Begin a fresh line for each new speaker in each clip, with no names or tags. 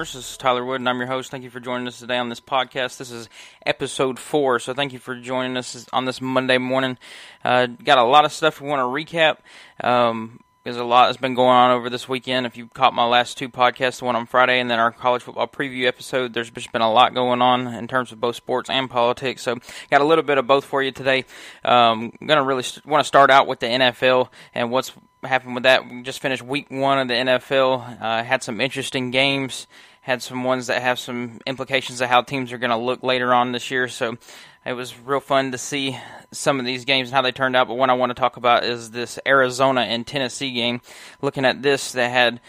This is Tyler Wood, and I'm your host. Thank you for joining us today on this podcast. This is episode four, so thank you for joining us on this Monday morning. Uh, got a lot of stuff we want to recap. Um, there's a lot that's been going on over this weekend. If you caught my last two podcasts, the one on Friday and then our college football preview episode, there's just been a lot going on in terms of both sports and politics. So, got a little bit of both for you today. Um, I'm gonna really st- want to start out with the NFL and what's happened with that. We just finished week one of the NFL. Uh, had some interesting games. Had some ones that have some implications of how teams are going to look later on this year. So it was real fun to see some of these games and how they turned out. But one I want to talk about is this Arizona and Tennessee game. Looking at this, they had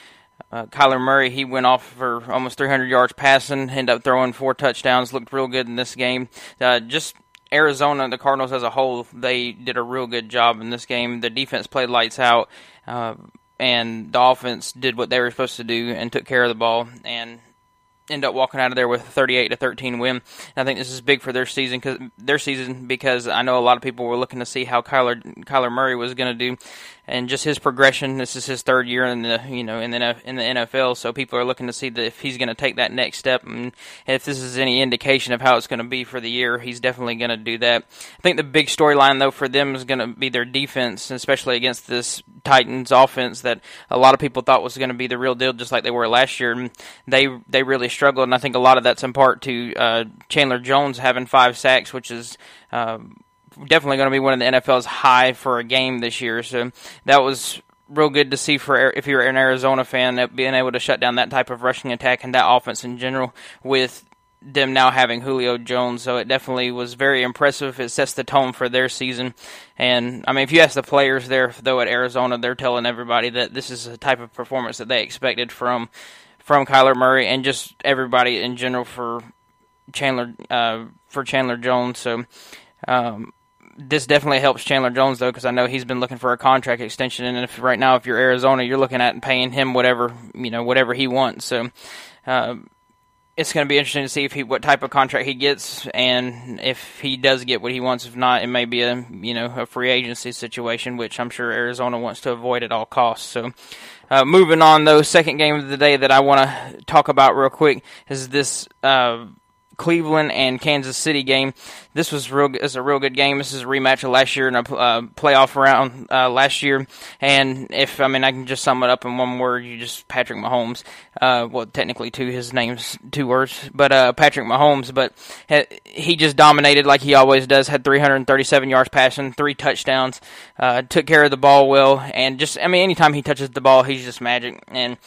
uh, Kyler Murray, he went off for almost 300 yards passing, ended up throwing four touchdowns, looked real good in this game. Uh, just Arizona, the Cardinals as a whole, they did a real good job in this game. The defense played lights out, uh, and the offense did what they were supposed to do and took care of the ball and end up walking out of there with a 38 to 13 win. And I think this is big for their season because their season because I know a lot of people were looking to see how Kyler Kyler Murray was going to do and just his progression. This is his third year in the you know in the in the NFL, so people are looking to see that if he's going to take that next step, and if this is any indication of how it's going to be for the year, he's definitely going to do that. I think the big storyline though for them is going to be their defense, especially against this Titans offense that a lot of people thought was going to be the real deal, just like they were last year. And they they really struggled, and I think a lot of that's in part to uh, Chandler Jones having five sacks, which is. Uh, definitely going to be one of the NFL's high for a game this year. So that was real good to see for if you're an Arizona fan being able to shut down that type of rushing attack and that offense in general with them now having Julio Jones. So it definitely was very impressive. It sets the tone for their season. And I mean, if you ask the players there, though at Arizona, they're telling everybody that this is the type of performance that they expected from from Kyler Murray and just everybody in general for Chandler uh, for Chandler Jones. So. Um, this definitely helps Chandler Jones though, because I know he's been looking for a contract extension, and if right now, if you're Arizona, you're looking at paying him whatever you know, whatever he wants. So. Uh, it's going to be interesting to see if he what type of contract he gets, and if he does get what he wants. If not, it may be a you know a free agency situation, which I'm sure Arizona wants to avoid at all costs. So, uh, moving on though, second game of the day that I want to talk about real quick is this uh, Cleveland and Kansas City game. This was real. Is a real good game. This is a rematch of last year in a uh, playoff round uh, last year. And if I mean, I can just sum it up in one word. You just Patrick Mahomes. Uh, well, technically two. His name's two words, but uh, Patrick Mahomes. But he just dominated like he always does. Had 337 yards passing, three touchdowns. Uh, took care of the ball well, and just I mean, anytime he touches the ball, he's just magic. And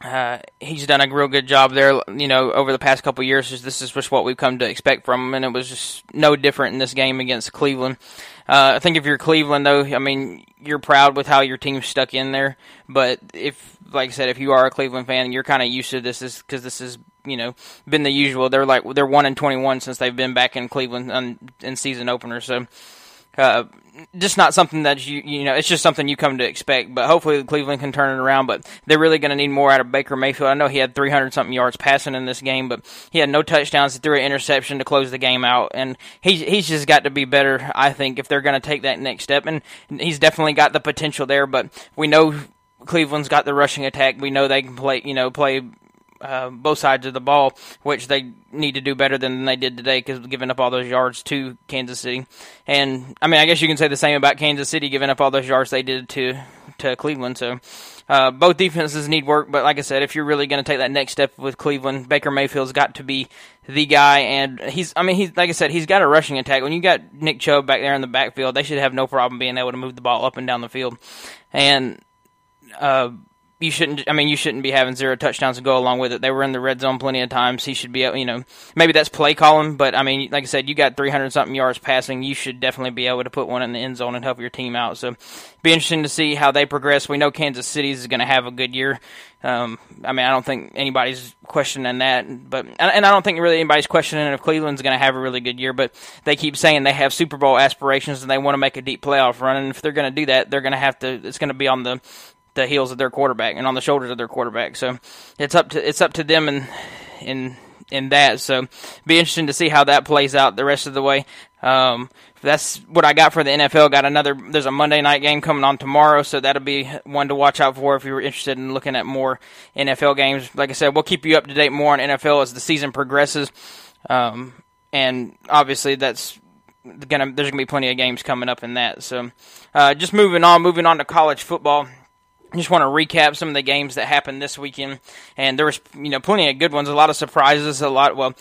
uh, he's done a real good job there. You know, over the past couple years, this is just what we've come to expect from him, and it was just no different in this game against Cleveland. Uh, I think if you're Cleveland, though, I mean, you're proud with how your team stuck in there. But if, like I said, if you are a Cleveland fan, you're kind of used to this, because this has you know been the usual. They're like they're one in 21 since they've been back in Cleveland on, in season opener. So uh, just not something that you you know it's just something you come to expect. But hopefully Cleveland can turn it around. But they're really going to need more out of Baker Mayfield. I know he had 300 something yards passing in this game, but he had no touchdowns. He threw an interception to close the game out, and he's he's just got to be better. I think if they're going to take that next step, and he's definitely got the potential there. But we know Cleveland's got the rushing attack. We know they can play you know play uh, both sides of the ball, which they need to do better than they did today because giving up all those yards to Kansas City. And I mean, I guess you can say the same about Kansas City giving up all those yards they did to to Cleveland. So uh, both defenses need work, but like I said, if you're really going to take that next step with Cleveland, Baker Mayfield's got to be the guy. And he's, I mean, he's like I said, he's got a rushing attack. When you got Nick Chubb back there in the backfield, they should have no problem being able to move the ball up and down the field. And uh, you shouldn't. I mean, you shouldn't be having zero touchdowns to go along with it. They were in the red zone plenty of times. He should be, you know, maybe that's play calling, but I mean, like I said, you got 300 something yards passing. You should definitely be able to put one in the end zone and help your team out. So, be interesting to see how they progress. We know Kansas City is going to have a good year. Um, I mean, I don't think anybody's questioning that, but and I don't think really anybody's questioning if Cleveland's going to have a really good year. But they keep saying they have Super Bowl aspirations and they want to make a deep playoff run. And if they're going to do that, they're going to have to. It's going to be on the the heels of their quarterback and on the shoulders of their quarterback. So it's up to it's up to them and in in that. So be interesting to see how that plays out the rest of the way. Um, that's what I got for the NFL. Got another. There's a Monday night game coming on tomorrow, so that'll be one to watch out for if you're interested in looking at more NFL games. Like I said, we'll keep you up to date more on NFL as the season progresses, um, and obviously that's gonna. There's gonna be plenty of games coming up in that. So, uh, just moving on, moving on to college football just want to recap some of the games that happened this weekend, and there was you know plenty of good ones, a lot of surprises, a lot well,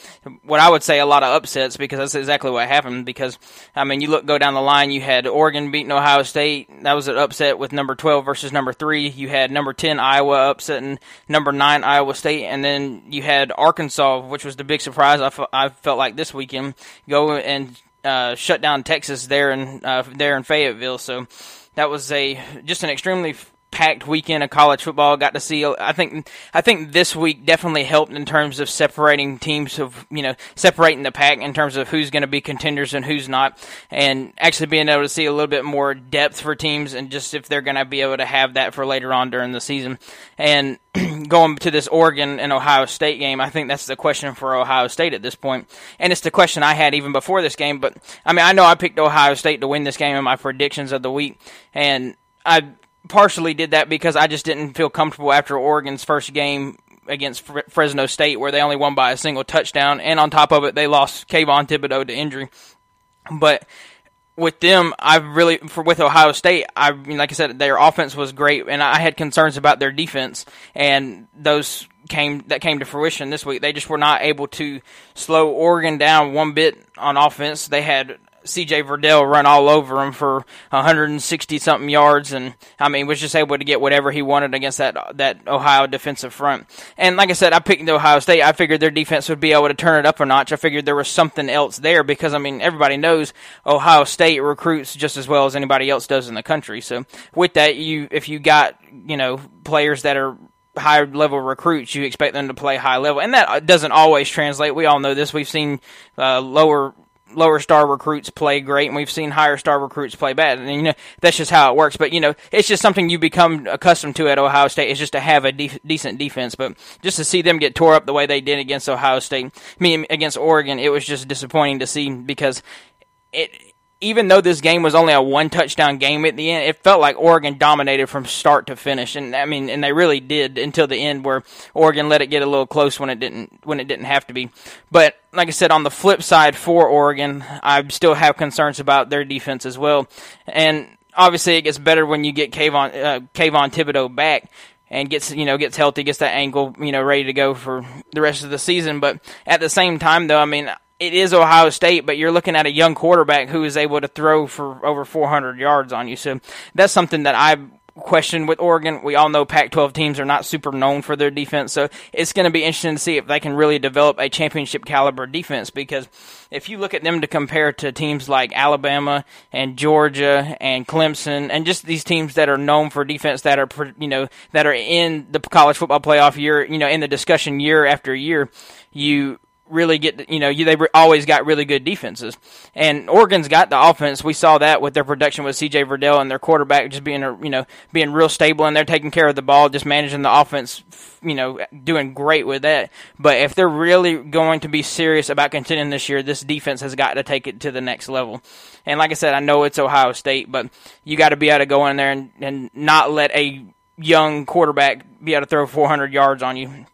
what I would say a lot of upsets because that's exactly what happened. Because I mean, you look go down the line, you had Oregon beating Ohio State, that was an upset with number twelve versus number three. You had number ten Iowa upsetting number nine Iowa State, and then you had Arkansas, which was the big surprise. I, f- I felt like this weekend go and uh, shut down Texas there in uh, there in Fayetteville. So that was a just an extremely packed weekend of college football. Got to see. I think. I think this week definitely helped in terms of separating teams of you know separating the pack in terms of who's going to be contenders and who's not, and actually being able to see a little bit more depth for teams and just if they're going to be able to have that for later on during the season. And going to this Oregon and Ohio State game, I think that's the question for Ohio State at this point, and it's the question I had even before this game. But I mean, I know I picked Ohio State to win this game in my predictions of the week, and I partially did that because I just didn't feel comfortable after Oregon's first game against Fresno State, where they only won by a single touchdown, and on top of it, they lost Kayvon Thibodeaux to injury. But with them, I really for with Ohio State, I mean, like I said, their offense was great, and I had concerns about their defense, and those came that came to fruition this week. They just were not able to slow Oregon down one bit on offense. They had C.J. Verdell run all over him for 160 something yards, and I mean was just able to get whatever he wanted against that that Ohio defensive front. And like I said, I picked Ohio State. I figured their defense would be able to turn it up a notch. I figured there was something else there because I mean everybody knows Ohio State recruits just as well as anybody else does in the country. So with that, you if you got you know players that are high level recruits, you expect them to play high level, and that doesn't always translate. We all know this. We've seen uh, lower lower star recruits play great and we've seen higher star recruits play bad. And you know that's just how it works. But you know it's just something you become accustomed to at Ohio State is just to have a de- decent defense. But just to see them get tore up the way they did against Ohio State I mean against Oregon it was just disappointing to see because it even though this game was only a one touchdown game at the end, it felt like Oregon dominated from start to finish, and I mean, and they really did until the end, where Oregon let it get a little close when it didn't when it didn't have to be. But like I said, on the flip side for Oregon, I still have concerns about their defense as well, and obviously it gets better when you get Kayvon uh, Kayvon Thibodeaux back and gets you know gets healthy, gets that ankle you know ready to go for the rest of the season. But at the same time, though, I mean it is Ohio State, but you're looking at a young quarterback who is able to throw for over 400 yards on you. So that's something that I question with Oregon. We all know Pac-12 teams are not super known for their defense, so it's going to be interesting to see if they can really develop a championship caliber defense. Because if you look at them to compare to teams like Alabama and Georgia and Clemson, and just these teams that are known for defense that are you know that are in the college football playoff year, you know, in the discussion year after year, you really get you know they always got really good defenses. And Oregon's got the offense. We saw that with their production with CJ Verdell and their quarterback just being a you know being real stable and they're taking care of the ball just managing the offense you know doing great with that. But if they're really going to be serious about contending this year this defense has got to take it to the next level. And like I said I know it's Ohio State but you got to be able to go in there and, and not let a young quarterback be able to throw 400 yards on you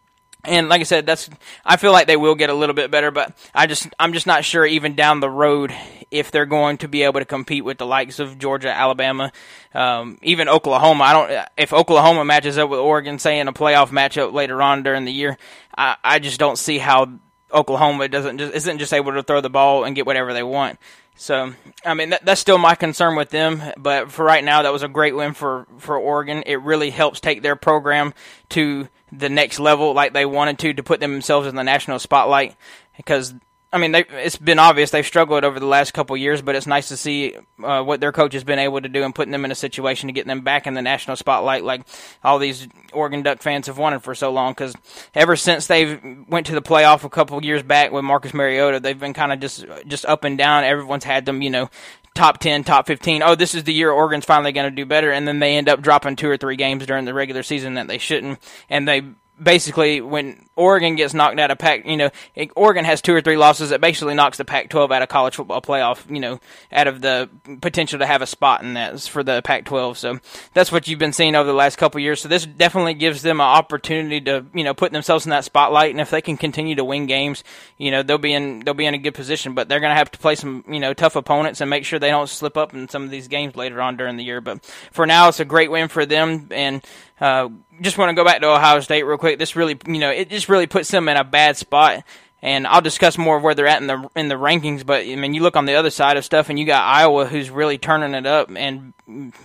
and like I said, that's I feel like they will get a little bit better, but I just I'm just not sure even down the road if they're going to be able to compete with the likes of Georgia, Alabama, um, even Oklahoma. I don't if Oklahoma matches up with Oregon, say in a playoff matchup later on during the year, I, I just don't see how Oklahoma doesn't just isn't just able to throw the ball and get whatever they want. So, I mean, that, that's still my concern with them. But for right now, that was a great win for, for Oregon. It really helps take their program to the next level like they wanted to to put themselves in the national spotlight because I mean, they, it's been obvious they've struggled over the last couple years, but it's nice to see uh, what their coach has been able to do and putting them in a situation to get them back in the national spotlight, like all these Oregon Duck fans have wanted for so long. Because ever since they went to the playoff a couple years back with Marcus Mariota, they've been kind of just just up and down. Everyone's had them, you know, top 10, top 15. Oh, this is the year Oregon's finally going to do better. And then they end up dropping two or three games during the regular season that they shouldn't. And they basically when Oregon gets knocked out of Pac, you know, Oregon has two or three losses that basically knocks the Pac-12 out of college football playoff, you know, out of the potential to have a spot in that for the Pac-12. So that's what you've been seeing over the last couple years. So this definitely gives them an opportunity to, you know, put themselves in that spotlight. And if they can continue to win games, you know, they'll be in they'll be in a good position. But they're going to have to play some, you know, tough opponents and make sure they don't slip up in some of these games later on during the year. But for now, it's a great win for them and uh, just want to go back to Ohio State real quick. This really, you know, it just really puts them in a bad spot. And I'll discuss more of where they're at in the in the rankings. But I mean, you look on the other side of stuff, and you got Iowa, who's really turning it up and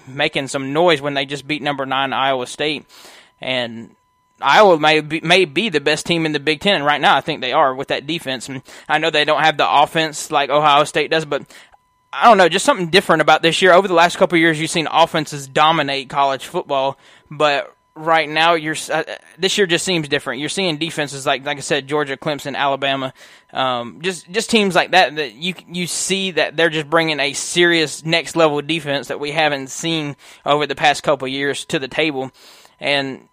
making some noise when they just beat number nine Iowa State. And Iowa may be, may be the best team in the Big Ten, and right now I think they are with that defense. And I know they don't have the offense like Ohio State does, but I don't know, just something different about this year. Over the last couple years, you've seen offenses dominate college football, but right now you're uh, this year just seems different. You're seeing defenses like like I said, Georgia, Clemson, Alabama, um, just just teams like that that you you see that they're just bringing a serious next level defense that we haven't seen over the past couple years to the table, and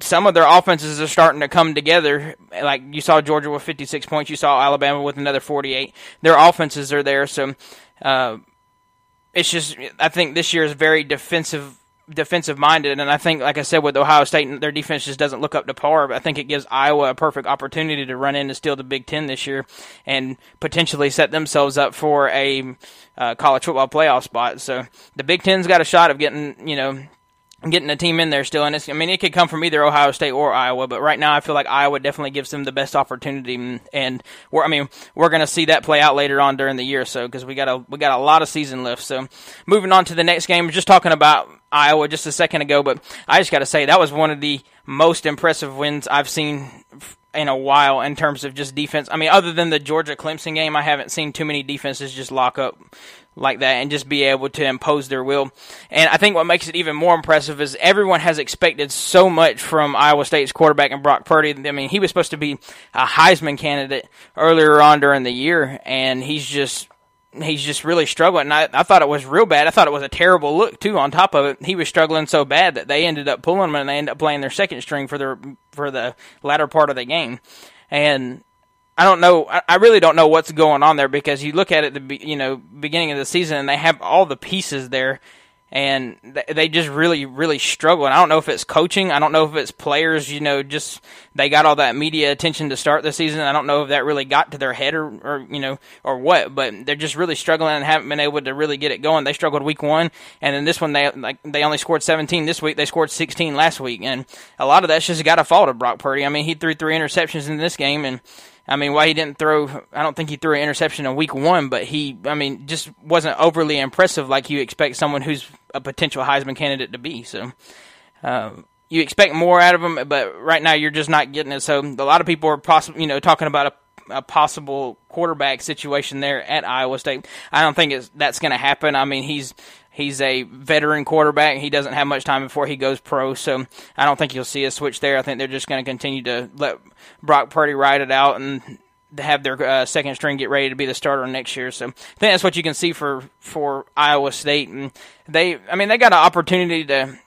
some of their offenses are starting to come together. Like you saw Georgia with 56 points, you saw Alabama with another 48. Their offenses are there, so. Uh, it's just I think this year is very defensive defensive minded, and I think, like I said, with Ohio State, their defense just doesn't look up to par. But I think it gives Iowa a perfect opportunity to run in and steal the Big Ten this year, and potentially set themselves up for a uh, college football playoff spot. So the Big Ten's got a shot of getting, you know, getting a team in there still. And I mean, it could come from either Ohio State or Iowa, but right now I feel like Iowa definitely gives them the best opportunity. And we're, I mean, we're going to see that play out later on during the year, so because we got a we got a lot of season left. So moving on to the next game, we're just talking about Iowa just a second ago, but I just got to say that was one of the most impressive wins I've seen in a while in terms of just defense. I mean, other than the Georgia Clemson game, I haven't seen too many defenses just lock up like that and just be able to impose their will. And I think what makes it even more impressive is everyone has expected so much from Iowa State's quarterback and Brock Purdy. I mean, he was supposed to be a Heisman candidate earlier on during the year, and he's just he's just really struggling. And I, I thought it was real bad. I thought it was a terrible look too. On top of it, he was struggling so bad that they ended up pulling him and they ended up playing their second string for the for the latter part of the game. And I don't know. I really don't know what's going on there because you look at it the you know beginning of the season and they have all the pieces there, and they just really really struggle. And I don't know if it's coaching. I don't know if it's players. You know, just they got all that media attention to start the season. I don't know if that really got to their head or, or you know or what. But they're just really struggling and haven't been able to really get it going. They struggled week one, and then this one they like they only scored 17 this week. They scored 16 last week, and a lot of that's just got to fall to Brock Purdy. I mean, he threw three interceptions in this game and I mean, why he didn't throw, I don't think he threw an interception in week one, but he, I mean, just wasn't overly impressive like you expect someone who's a potential Heisman candidate to be. So, uh, you expect more out of him, but right now you're just not getting it. So, a lot of people are possible, you know, talking about a, a possible quarterback situation there at Iowa State. I don't think it's, that's going to happen. I mean, he's, He's a veteran quarterback. He doesn't have much time before he goes pro, so I don't think you'll see a switch there. I think they're just going to continue to let Brock Purdy ride it out and have their uh, second string get ready to be the starter next year. So I think that's what you can see for for Iowa State, and they, I mean, they got an opportunity to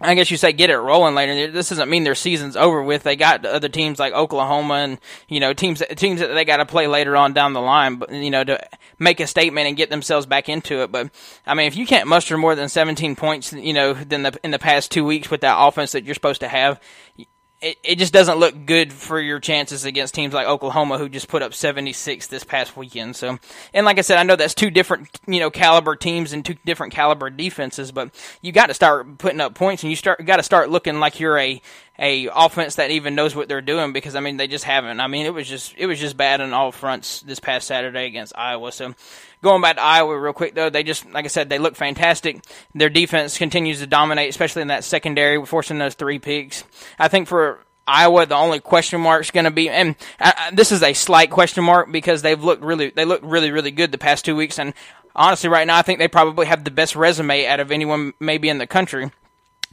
I guess you say get it rolling later. This doesn't mean their season's over with. They got other teams like Oklahoma and you know teams teams that they got to play later on down the line, but you know to make a statement and get themselves back into it. But I mean, if you can't muster more than 17 points, you know, than the in the past two weeks with that offense that you're supposed to have, it, it just doesn't look good for your chances against teams like Oklahoma who just put up 76 this past weekend. So, and like I said, I know that's two different, you know, caliber teams and two different caliber defenses, but you got to start putting up points and you start got to start looking like you're a a offense that even knows what they're doing because I mean they just haven't. I mean it was just it was just bad on all fronts this past Saturday against Iowa. So going back to Iowa real quick though, they just like I said they look fantastic. Their defense continues to dominate, especially in that secondary, forcing those three picks. I think for Iowa, the only question mark is going to be, and uh, uh, this is a slight question mark because they've looked really, they looked really, really good the past two weeks, and honestly, right now, I think they probably have the best resume out of anyone maybe in the country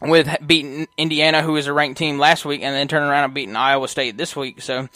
with beating Indiana, who was a ranked team last week, and then turning around and beating Iowa State this week. So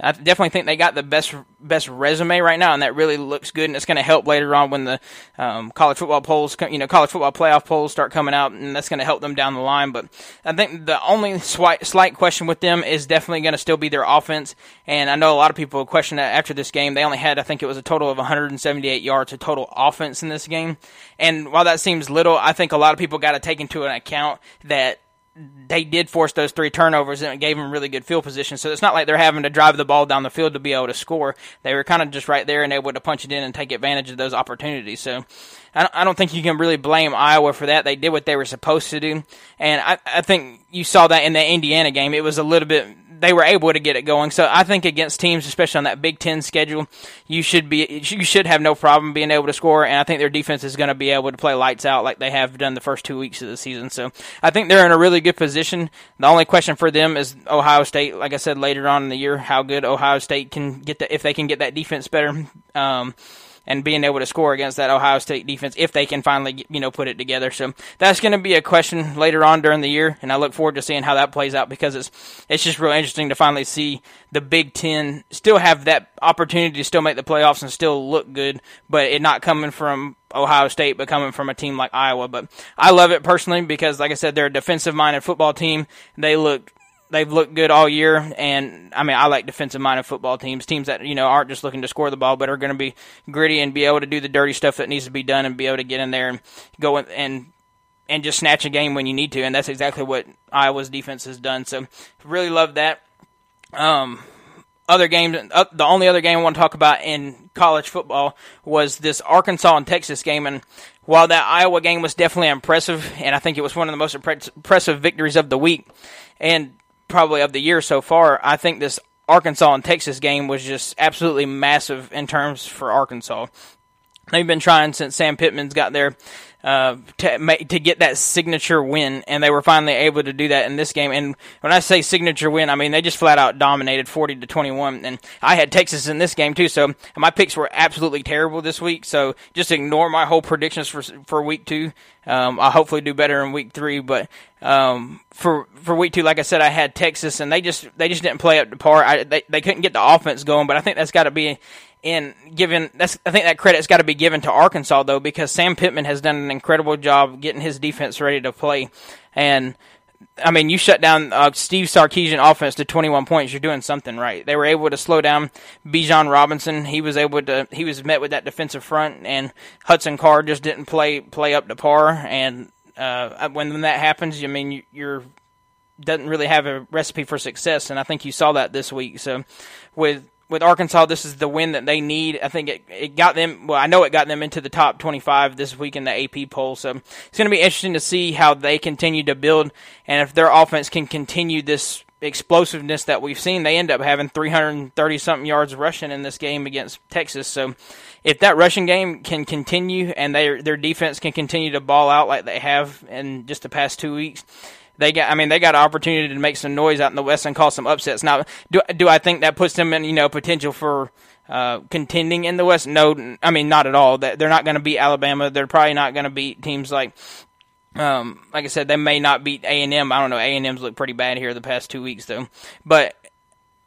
I definitely think they got the best best resume right now, and that really looks good, and it's going to help later on when the um, college football polls, you know, college football playoff polls start coming out, and that's going to help them down the line. But I think the only slight, slight question with them is definitely going to still be their offense, and I know a lot of people question that after this game. They only had, I think it was a total of 178 yards of total offense in this game, and while that seems little, I think a lot of people got to take into an account that Mm-hmm. they did force those three turnovers and it gave them really good field position. So it's not like they're having to drive the ball down the field to be able to score. They were kind of just right there and able to punch it in and take advantage of those opportunities. So I don't think you can really blame Iowa for that. They did what they were supposed to do. And I, I think you saw that in the Indiana game. It was a little bit they were able to get it going. So I think against teams, especially on that Big Ten schedule, you should be you should have no problem being able to score. And I think their defense is going to be able to play lights out like they have done the first two weeks of the season. So I think they're in a really good position. The only question for them is Ohio State. Like I said later on in the year, how good Ohio State can get the, if they can get that defense better. Um, and being able to score against that Ohio State defense if they can finally you know put it together. So that's going to be a question later on during the year, and I look forward to seeing how that plays out because it's it's just real interesting to finally see the Big Ten still have that opportunity to still make the playoffs and still look good, but it not coming from Ohio State, but coming from a team like Iowa. But I love it personally because, like I said, they're a defensive minded football team. They look they've looked good all year, and I mean I like defensive minded football teams, teams that you know aren't just looking to score the ball, but are going to be gritty and be able to do the dirty stuff that needs to be done, and be able to get in there and go and and just snatch a game when you need to, and that's exactly what Iowa's defense has done. So really love that. Um, other games, uh, the only other game I want to talk about in college football was this Arkansas and Texas game, and while that Iowa game was definitely impressive, and I think it was one of the most impressive victories of the week, and probably of the year so far. I think this Arkansas and Texas game was just absolutely massive in terms for Arkansas. They've been trying since Sam Pittman's got there uh, to make, to get that signature win, and they were finally able to do that in this game. And when I say signature win, I mean they just flat out dominated, forty to twenty one. And I had Texas in this game too, so my picks were absolutely terrible this week. So just ignore my whole predictions for for week two. Um, I'll hopefully do better in week three, but um, for for week two, like I said, I had Texas, and they just they just didn't play up to par. I, they they couldn't get the offense going, but I think that's got to be and given that's I think that credit's got to be given to Arkansas though because Sam Pittman has done an incredible job getting his defense ready to play, and I mean you shut down uh, Steve Sarkisian offense to 21 points, you're doing something right. They were able to slow down Bijan Robinson. He was able to he was met with that defensive front, and Hudson Card just didn't play play up to par. And uh, when when that happens, I mean you, you're doesn't really have a recipe for success, and I think you saw that this week. So with with Arkansas, this is the win that they need. I think it, it got them, well, I know it got them into the top 25 this week in the AP poll. So it's going to be interesting to see how they continue to build and if their offense can continue this explosiveness that we've seen. They end up having 330 something yards rushing in this game against Texas. So if that rushing game can continue and their their defense can continue to ball out like they have in just the past two weeks, they got, I mean, they got an opportunity to make some noise out in the West and cause some upsets. Now, do do I think that puts them in, you know, potential for uh, contending in the West? No, I mean, not at all. That they're not going to beat Alabama. They're probably not going to beat teams like. Um, like I said, they may not beat A and M. I don't know. A and M's look pretty bad here the past two weeks, though. But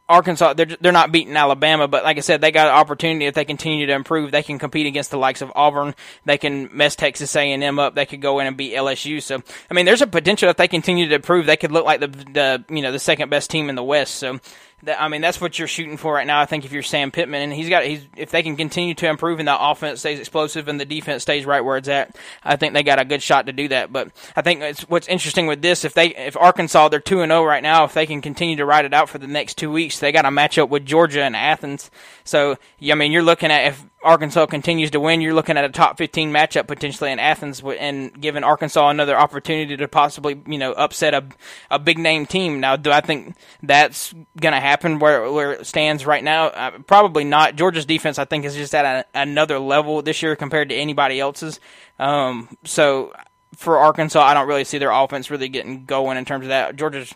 Arkansas, they're they're not beating Alabama, but like I said, they got an opportunity if they continue to improve. They can compete against the likes of Auburn. They can mess Texas A and M up. They could go in and beat LSU. So I mean, there's a potential if they continue to improve, they could look like the the you know the second best team in the West. So that, I mean, that's what you're shooting for right now. I think if you're Sam Pittman, and he's got, he's if they can continue to improve and the offense stays explosive and the defense stays right where it's at, I think they got a good shot to do that. But I think it's what's interesting with this, if they, if Arkansas, they're two and zero oh right now, if they can continue to ride it out for the next two weeks, they got a matchup with Georgia and Athens. So I mean, you're looking at if Arkansas continues to win, you're looking at a top 15 matchup potentially in Athens, and giving Arkansas another opportunity to possibly, you know, upset a a big name team. Now, do I think that's going to happen where where it stands right now? Uh, probably not. Georgia's defense, I think, is just at a, another level this year compared to anybody else's. Um, so for Arkansas, I don't really see their offense really getting going in terms of that. Georgia's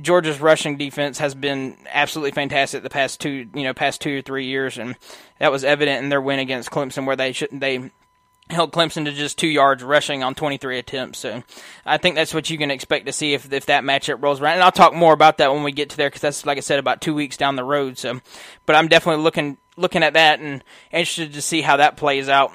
Georgia's rushing defense has been absolutely fantastic the past two, you know, past two or three years, and that was evident in their win against Clemson, where they should they held Clemson to just two yards rushing on 23 attempts. So I think that's what you can expect to see if if that matchup rolls around. And I'll talk more about that when we get to there because that's like I said about two weeks down the road. So, but I'm definitely looking looking at that and interested to see how that plays out.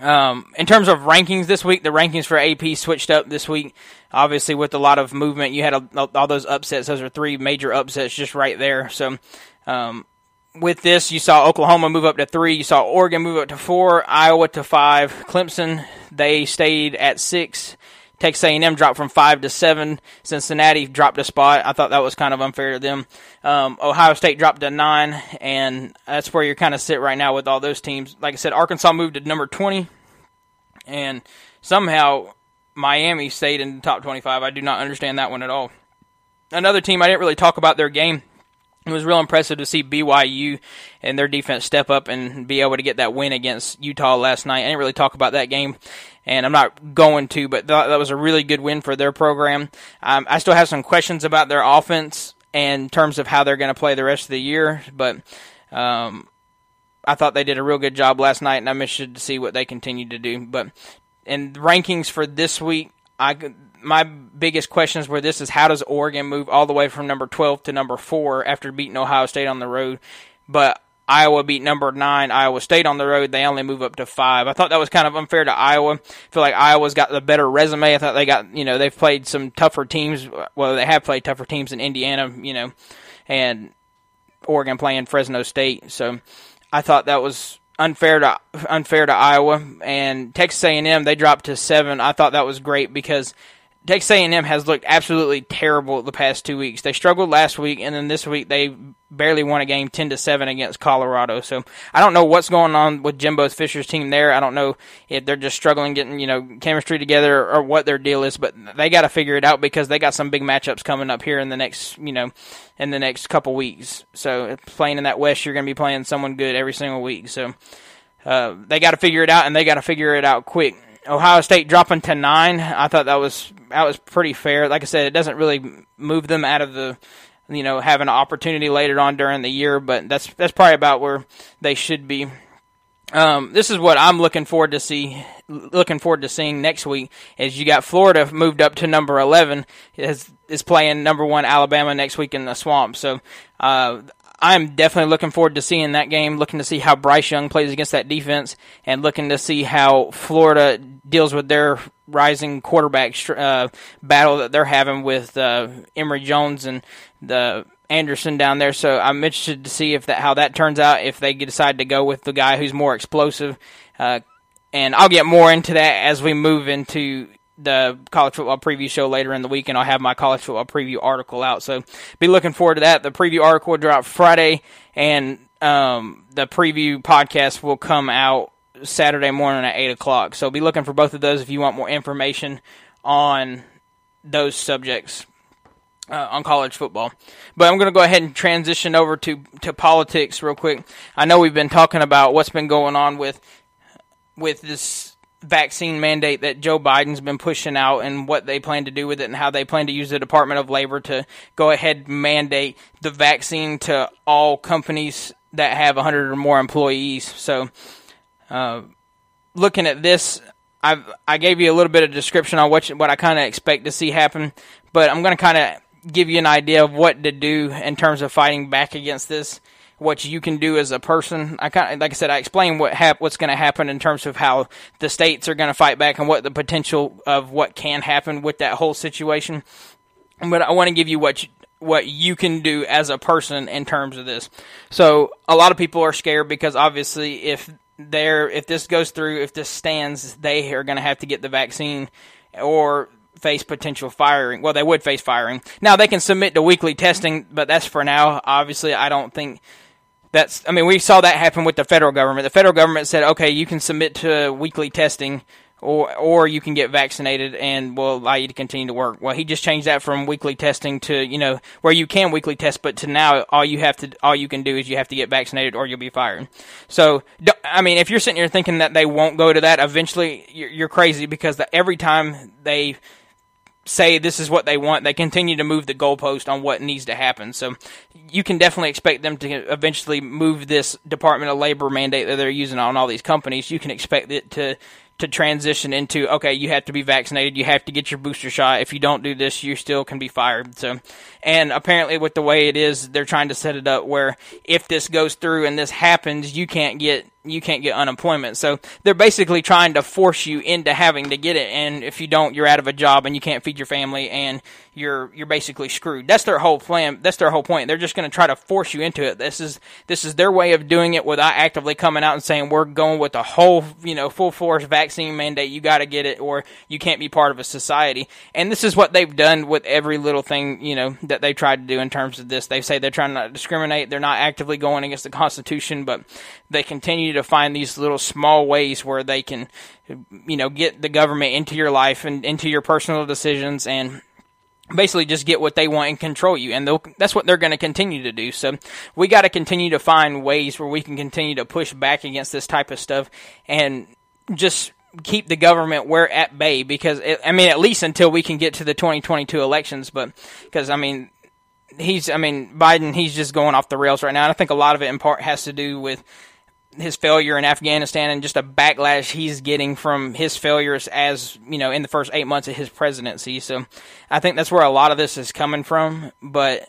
Um, in terms of rankings this week, the rankings for AP switched up this week. Obviously, with a lot of movement, you had a, all those upsets. Those are three major upsets just right there. So, um, with this, you saw Oklahoma move up to three. You saw Oregon move up to four. Iowa to five. Clemson they stayed at six. Texas A&M dropped from five to seven. Cincinnati dropped a spot. I thought that was kind of unfair to them. Um, Ohio State dropped to nine, and that's where you're kind of sit right now with all those teams. Like I said, Arkansas moved to number twenty, and somehow Miami stayed in the top twenty-five. I do not understand that one at all. Another team I didn't really talk about their game it was real impressive to see BYU and their defense step up and be able to get that win against Utah last night. I didn't really talk about that game, and I'm not going to, but th- that was a really good win for their program. Um, I still have some questions about their offense in terms of how they're going to play the rest of the year, but um, I thought they did a real good job last night, and I'm interested to see what they continue to do. But in rankings for this week, I my biggest questions were this is how does Oregon move all the way from number 12 to number 4 after beating Ohio State on the road? But Iowa beat number 9 Iowa State on the road. They only move up to 5 I thought that was kind of unfair to Iowa. I feel like Iowa's got the better resume. I thought they got you know they've played some tougher teams. Well they have played tougher teams in Indiana you know and Oregon playing Fresno State. So I thought that was unfair to unfair to Iowa. And Texas A&M they dropped to 7 I thought that was great because Texas A&M has looked absolutely terrible the past two weeks. They struggled last week, and then this week they barely won a game ten to seven against Colorado. So I don't know what's going on with Jimbo Fisher's team there. I don't know if they're just struggling getting you know chemistry together or what their deal is, but they got to figure it out because they got some big matchups coming up here in the next you know in the next couple weeks. So playing in that West, you're going to be playing someone good every single week. So. Uh, they got to figure it out, and they got to figure it out quick. Ohio State dropping to nine, I thought that was that was pretty fair. Like I said, it doesn't really move them out of the you know have an opportunity later on during the year, but that's that's probably about where they should be. Um, this is what I'm looking forward to see. Looking forward to seeing next week is you got Florida moved up to number 11 is is playing number one Alabama next week in the swamp. So uh, I'm definitely looking forward to seeing that game, looking to see how Bryce Young plays against that defense, and looking to see how Florida deals with their rising quarterback uh, battle that they're having with uh, Emory Jones and the Anderson down there. So I'm interested to see if that how that turns out. If they decide to go with the guy who's more explosive, uh, and I'll get more into that as we move into the college football preview show later in the week, and I'll have my college football preview article out. So be looking forward to that. The preview article will drop Friday, and um, the preview podcast will come out Saturday morning at eight o'clock. So be looking for both of those if you want more information on those subjects. Uh, on college football. But I'm going to go ahead and transition over to, to politics real quick. I know we've been talking about what's been going on with with this vaccine mandate that Joe Biden's been pushing out and what they plan to do with it and how they plan to use the Department of Labor to go ahead and mandate the vaccine to all companies that have 100 or more employees. So, uh, looking at this, i I gave you a little bit of description on what what I kind of expect to see happen, but I'm going to kind of give you an idea of what to do in terms of fighting back against this what you can do as a person. I kind of, like I said, I explained what hap- what's going to happen in terms of how the states are going to fight back and what the potential of what can happen with that whole situation. But I want to give you what you, what you can do as a person in terms of this. So a lot of people are scared because obviously if there if this goes through, if this stands, they are going to have to get the vaccine or face potential firing. Well, they would face firing. Now they can submit to weekly testing, but that's for now. Obviously, I don't think that's I mean we saw that happen with the federal government. The federal government said, "Okay, you can submit to weekly testing or or you can get vaccinated and will allow you to continue to work." Well, he just changed that from weekly testing to, you know, where you can weekly test, but to now all you have to all you can do is you have to get vaccinated or you'll be fired. So, I mean, if you're sitting here thinking that they won't go to that eventually, you're, you're crazy because the, every time they say this is what they want. They continue to move the goalpost on what needs to happen. So you can definitely expect them to eventually move this Department of Labor mandate that they're using on all these companies. You can expect it to to transition into okay, you have to be vaccinated, you have to get your booster shot. If you don't do this, you still can be fired. So, and apparently, with the way it is, they're trying to set it up where if this goes through and this happens, you can't get you can't get unemployment. So they're basically trying to force you into having to get it, and if you don't, you're out of a job and you can't feed your family, and you're you're basically screwed. That's their whole plan. That's their whole point. They're just going to try to force you into it. This is this is their way of doing it without actively coming out and saying we're going with the whole you know full force vaccine mandate. You got to get it, or you can't be part of a society. And this is what they've done with every little thing you know that they tried to do in terms of this. They say they're trying not to discriminate. They're not actively going against the Constitution, but they continue to find these little small ways where they can you know get the government into your life and into your personal decisions and basically just get what they want and control you. And that's what they're going to continue to do. So we got to continue to find ways where we can continue to push back against this type of stuff and just keep the government where at bay because it, i mean at least until we can get to the 2022 elections. But because i mean he's i mean biden he's just going off the rails right now. And i think a lot of it in part has to do with his failure in Afghanistan and just a backlash he's getting from his failures as, you know, in the first eight months of his presidency. So I think that's where a lot of this is coming from. But,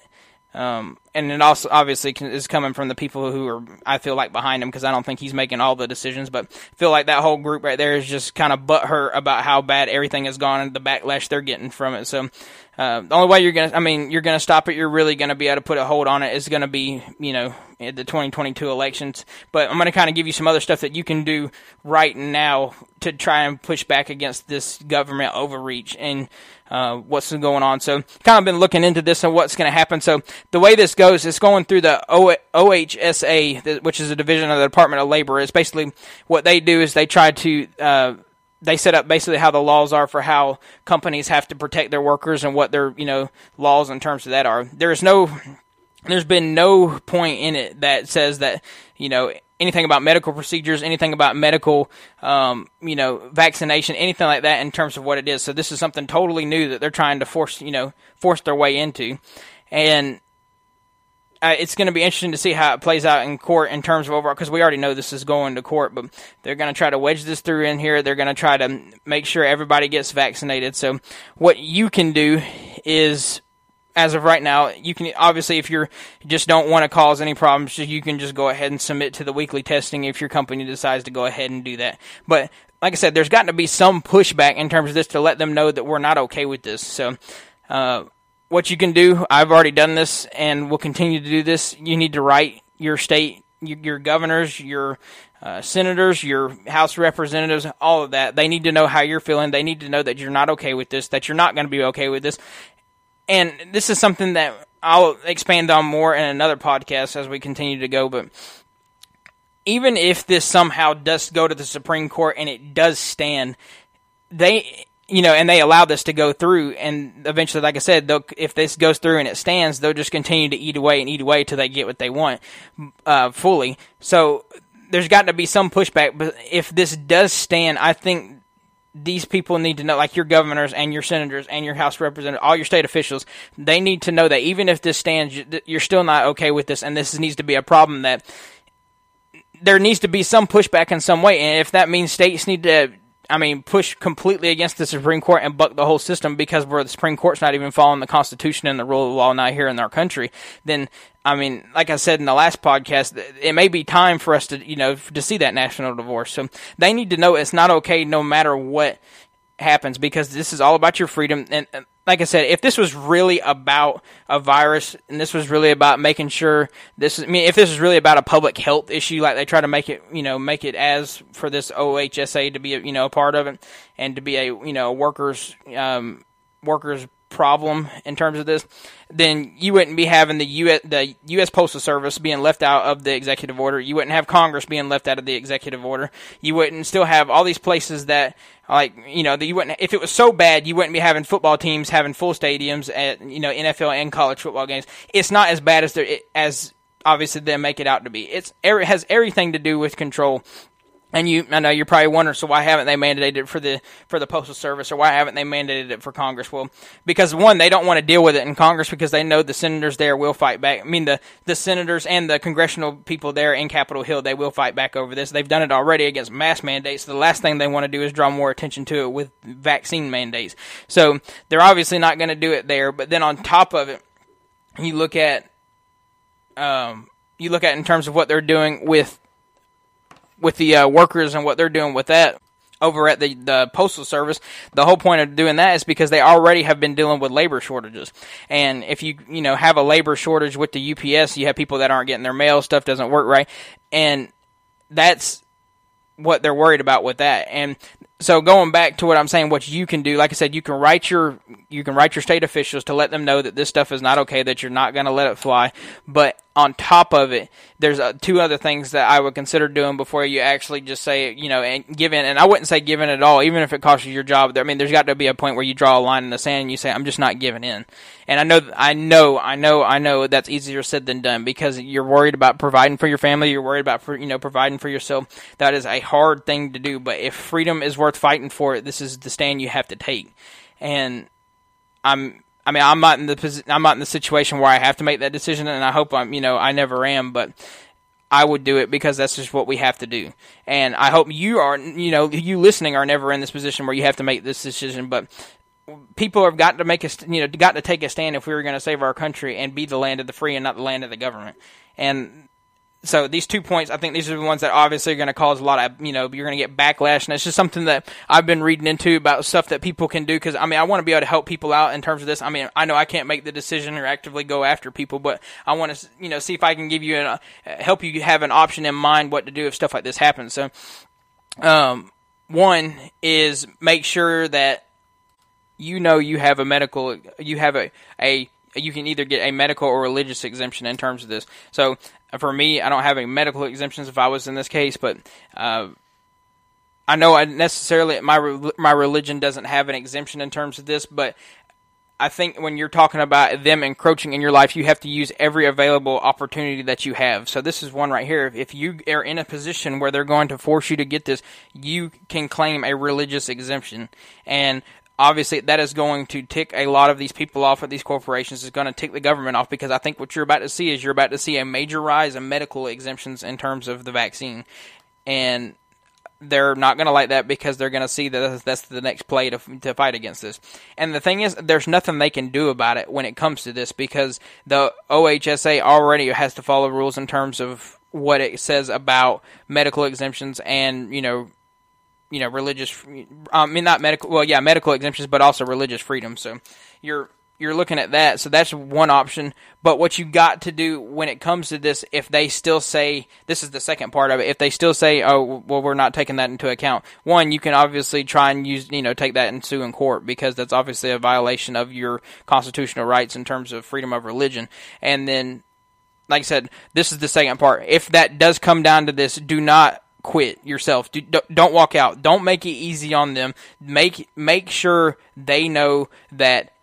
um, and it also obviously is coming from the people who are, I feel like, behind him because I don't think he's making all the decisions. But I feel like that whole group right there is just kind of butthurt about how bad everything has gone and the backlash they're getting from it. So uh, the only way you're gonna, I mean, you're gonna stop it. You're really gonna be able to put a hold on it. Is gonna be, you know, the 2022 elections. But I'm gonna kind of give you some other stuff that you can do right now to try and push back against this government overreach and uh, what's going on. So, kind of been looking into this and what's to happen. So, the way this goes, it's going through the o- OHSA, which is a division of the Department of Labor. It's basically what they do is they try to uh, they set up basically how the laws are for how companies have to protect their workers and what their you know laws in terms of that are. There's no, there's been no point in it that says that you know anything about medical procedures, anything about medical, um, you know, vaccination, anything like that in terms of what it is. So this is something totally new that they're trying to force, you know, force their way into, and uh, it's going to be interesting to see how it plays out in court in terms of overall, because we already know this is going to court, but they're going to try to wedge this through in here. They're going to try to make sure everybody gets vaccinated. So, what you can do is, as of right now, you can obviously, if you're just don't want to cause any problems, you can just go ahead and submit to the weekly testing if your company decides to go ahead and do that. But like I said, there's got to be some pushback in terms of this to let them know that we're not okay with this. So, uh, what you can do, I've already done this and will continue to do this. You need to write your state, your governors, your uh, senators, your House representatives, all of that. They need to know how you're feeling. They need to know that you're not okay with this, that you're not going to be okay with this. And this is something that I'll expand on more in another podcast as we continue to go. But even if this somehow does go to the Supreme Court and it does stand, they you know, and they allow this to go through, and eventually, like I said, if this goes through and it stands, they'll just continue to eat away and eat away till they get what they want uh, fully. So there's got to be some pushback. But if this does stand, I think these people need to know, like your governors and your senators and your House representatives, all your state officials, they need to know that even if this stands, you're still not okay with this, and this needs to be a problem that there needs to be some pushback in some way. And if that means states need to I mean, push completely against the Supreme Court and buck the whole system because where the Supreme Court's not even following the Constitution and the rule of law now here in our country, then I mean, like I said in the last podcast, it may be time for us to, you know, to see that national divorce. So they need to know it's not okay no matter what happens because this is all about your freedom. And like I said, if this was really about a virus and this was really about making sure this is, I mean, if this is really about a public health issue, like they try to make it, you know, make it as for this OHSA to be, you know, a part of it and to be a, you know, workers, um, workers problem in terms of this, then you wouldn't be having the U.S. the U.S. Postal Service being left out of the executive order. You wouldn't have Congress being left out of the executive order. You wouldn't still have all these places that like you know that you wouldn't if it was so bad you wouldn't be having football teams having full stadiums at you know NFL and college football games. It's not as bad as there as obviously they make it out to be. It's it has everything to do with control And you, I know you're probably wondering, so why haven't they mandated it for the for the postal service, or why haven't they mandated it for Congress? Well, because one, they don't want to deal with it in Congress because they know the senators there will fight back. I mean, the the senators and the congressional people there in Capitol Hill, they will fight back over this. They've done it already against mask mandates. The last thing they want to do is draw more attention to it with vaccine mandates. So they're obviously not going to do it there. But then on top of it, you look at um, you look at in terms of what they're doing with with the uh, workers and what they're doing with that over at the, the postal service the whole point of doing that is because they already have been dealing with labor shortages. And if you you know have a labor shortage with the ups you have people that aren't getting their mail stuff doesn't work right and that's what they're worried about with that. And so going back to what I'm saying, what you can do, like I said, you can write your you can write your state officials to let them know that this stuff is not okay, that you're not going to let it fly. But on top of it, there's uh, two other things that I would consider doing before you actually just say, you know, and give in. And I wouldn't say giving in at all, even if it costs you your job. I mean, there's got to be a point where you draw a line in the sand and you say, I'm just not giving in. And I know, I know, I know, I know that's easier said than done because you're worried about providing for your family. You're worried about, for, you know, providing for yourself. That is a hard thing to do. But if freedom is worth fighting for this is the stand you have to take. And I'm I mean, I'm not in the I'm not in the situation where I have to make that decision, and I hope I'm, you know, I never am, but I would do it because that's just what we have to do. And I hope you are, you know, you listening are never in this position where you have to make this decision, but people have got to make a, you know, got to take a stand if we were going to save our country and be the land of the free and not the land of the government. And so these two points, I think these are the ones that obviously are going to cause a lot of, you know, you're going to get backlash, and it's just something that I've been reading into about stuff that people can do. Because I mean, I want to be able to help people out in terms of this. I mean, I know I can't make the decision or actively go after people, but I want to, you know, see if I can give you an, uh, help you have an option in mind what to do if stuff like this happens. So, um, one is make sure that you know you have a medical, you have a a you can either get a medical or religious exemption in terms of this. So for me, I don't have any medical exemptions if I was in this case, but uh, I know I necessarily my my religion doesn't have an exemption in terms of this, but I think when you're talking about them encroaching in your life, you have to use every available opportunity that you have. So this is one right here. If you are in a position where they're going to force you to get this, you can claim a religious exemption. And obviously that is going to tick a lot of these people off at these corporations. It's going to tick the government off because I think what you're about to see is you're about to see a major rise in medical exemptions in terms of the vaccine, and they're not going to like that because they're going to see that that's the next play to, to fight against this. And the thing is, there's nothing they can do about it when it comes to this because the OHSA already has to follow rules in terms of what it says about medical exemptions and you know you know religious I mean not medical well yeah medical exemptions but also religious freedom. So you're you're looking at that. So that's one option. But what you got to do when it comes to this if they still say this is the second part of it if they still say oh well we're not taking that into account. One you can obviously try and use you know take that and sue in court because that's obviously a violation of your constitutional rights in terms of freedom of religion. And then like I said, this is the second part. If that does come down to this, do not quit yourself. Do, don't walk out. Don't make it easy on them. Make make sure they know that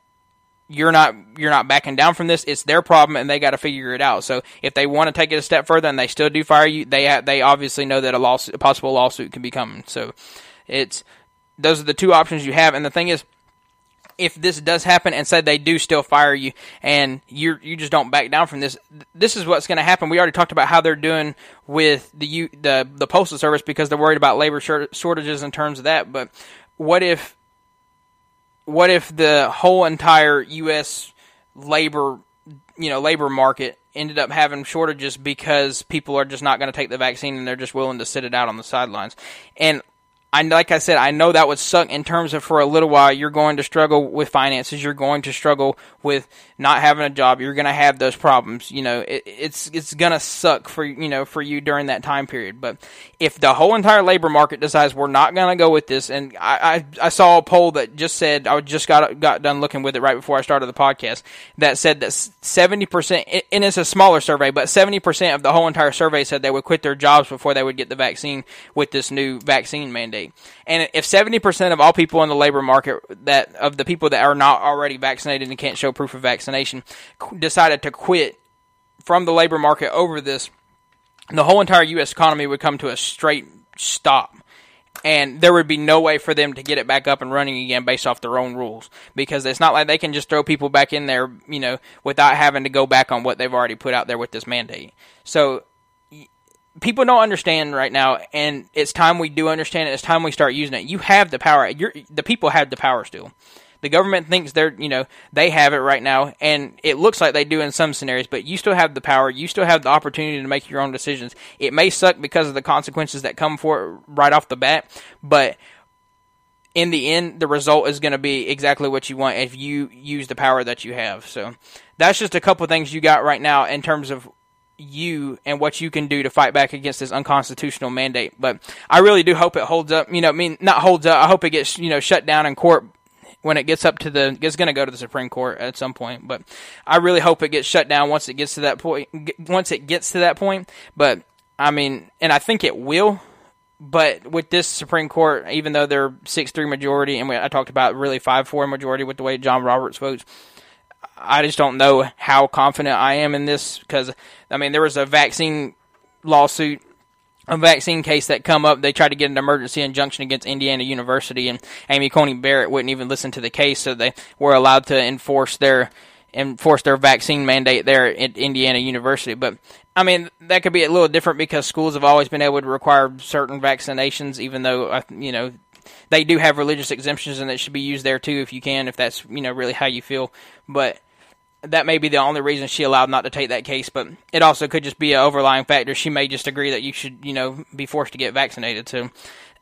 you're not you're not backing down from this. It's their problem, and they got to figure it out. So if they want to take it a step further and they still do fire you, they they obviously know that a lawsuit, a possible lawsuit, can be coming. So it's those are the two options you have. And the thing is if this does happen and say they do still fire you and you you just don't back down from this, this is what's going to happen. We already talked about how they're doing with the the the postal service because they're worried about labor shortages in terms of that. But what if what if the whole entire U.S. labor you know labor market ended up having shortages because people are just not going to take the vaccine and they're just willing to sit it out on the sidelines and I like I said, I know that would suck in terms of for a little while you're going to struggle with finances, you're going to struggle with not having a job, you're going to have those problems. You know, it, it's it's going to suck for you know for you during that time period. But if the whole entire labor market decides we're not going to go with this, and I, I, I saw a poll that just said I just got got done looking with it right before I started the podcast that said that seventy percent, and it's a smaller survey, but seventy percent of the whole entire survey said they would quit their jobs before they would get the vaccine with this new vaccine mandate. And if 70% of all people in the labor market that of the people that are not already vaccinated and can't show proof of vaccination decided to quit from the labor market over this, the whole entire U.S. economy would come to a straight stop and there would be no way for them to get it back up and running again based off their own rules because it's not like they can just throw people back in there, you know, without having to go back on what they've already put out there with this mandate. So people don't understand right now, and it's time we do understand it. It's time we start using it. You have the power. You're, the people have the power still. The government thinks they're, you know, they have it right now, and it looks like they do in some scenarios, but you still have the power. You still have the opportunity to make your own decisions. It may suck because of the consequences that come for it right off the bat, but in the end, the result is going to be exactly what you want if you use the power that you have. So that's just a couple things you got right now in terms of you and what you can do to fight back against this unconstitutional mandate. But I really do hope it holds up. You know, I mean, not holds up. I hope it gets you know shut down in court when it gets up to the it's going to go to the Supreme Court at some point. But I really hope it gets shut down once it gets to that point. Once it gets to that point, but I mean, and I think it will. But with this Supreme Court, even though they're six three majority, and we, I talked about really five four majority with the way John Roberts votes, I just don't know how confident I am in this because I mean there was a vaccine lawsuit a vaccine case that come up, they tried to get an emergency injunction against Indiana University, and Amy Coney Barrett wouldn't even listen to the case, so they were allowed to enforce their enforce their vaccine mandate there at Indiana University. But I mean, that could be a little different because schools have always been able to require certain vaccinations, even though you know they do have religious exemptions, and that should be used there too if you can, if that's you know really how you feel. But that may be the only reason she allowed not to take that case, but it also could just be an overlying factor. She may just agree that you should, you know, be forced to get vaccinated. So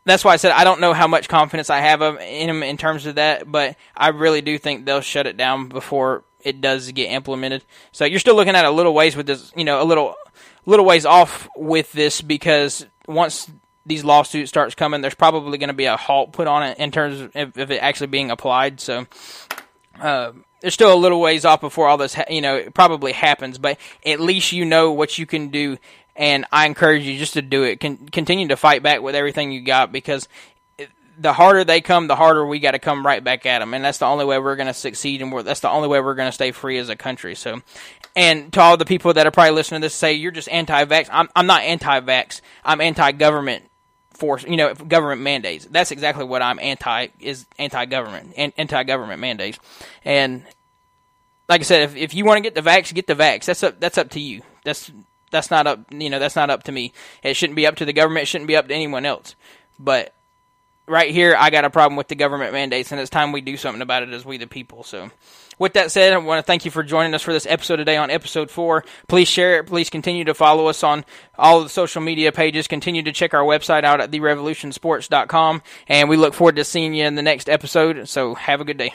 that's why I said I don't know how much confidence I have in him in terms of that, but I really do think they'll shut it down before it does get implemented. So you're still looking at a little ways with this, you know, a little little ways off with this because once these lawsuits starts coming, there's probably going to be a halt put on it in terms of, of it actually being applied. So. Uh, there's still a little ways off before all this, ha- you know, probably happens, but at least you know what you can do. And I encourage you just to do it. Con- continue to fight back with everything you got because the harder they come, the harder we got to come right back at them, and that's the only way we're going to succeed, and that's the only way we're going to stay free as a country. So, and to all the people that are probably listening to this, say you're just anti-vax. I'm, I'm not anti-vax. I'm anti-government force, you know, government mandates. That's exactly what I'm anti is anti-government and anti-government mandates. And like I said, if, if you want to get the vax, get the vax. That's up that's up to you. That's that's not up you know that's not up to me. It shouldn't be up to the government. It shouldn't be up to anyone else. But right here, I got a problem with the government mandates, and it's time we do something about it as we the people. So with that said, I want to thank you for joining us for this episode today on episode four. Please share it. Please continue to follow us on all the social media pages. Continue to check our website out at therevolutionsports.com. And we look forward to seeing you in the next episode. So have a good day.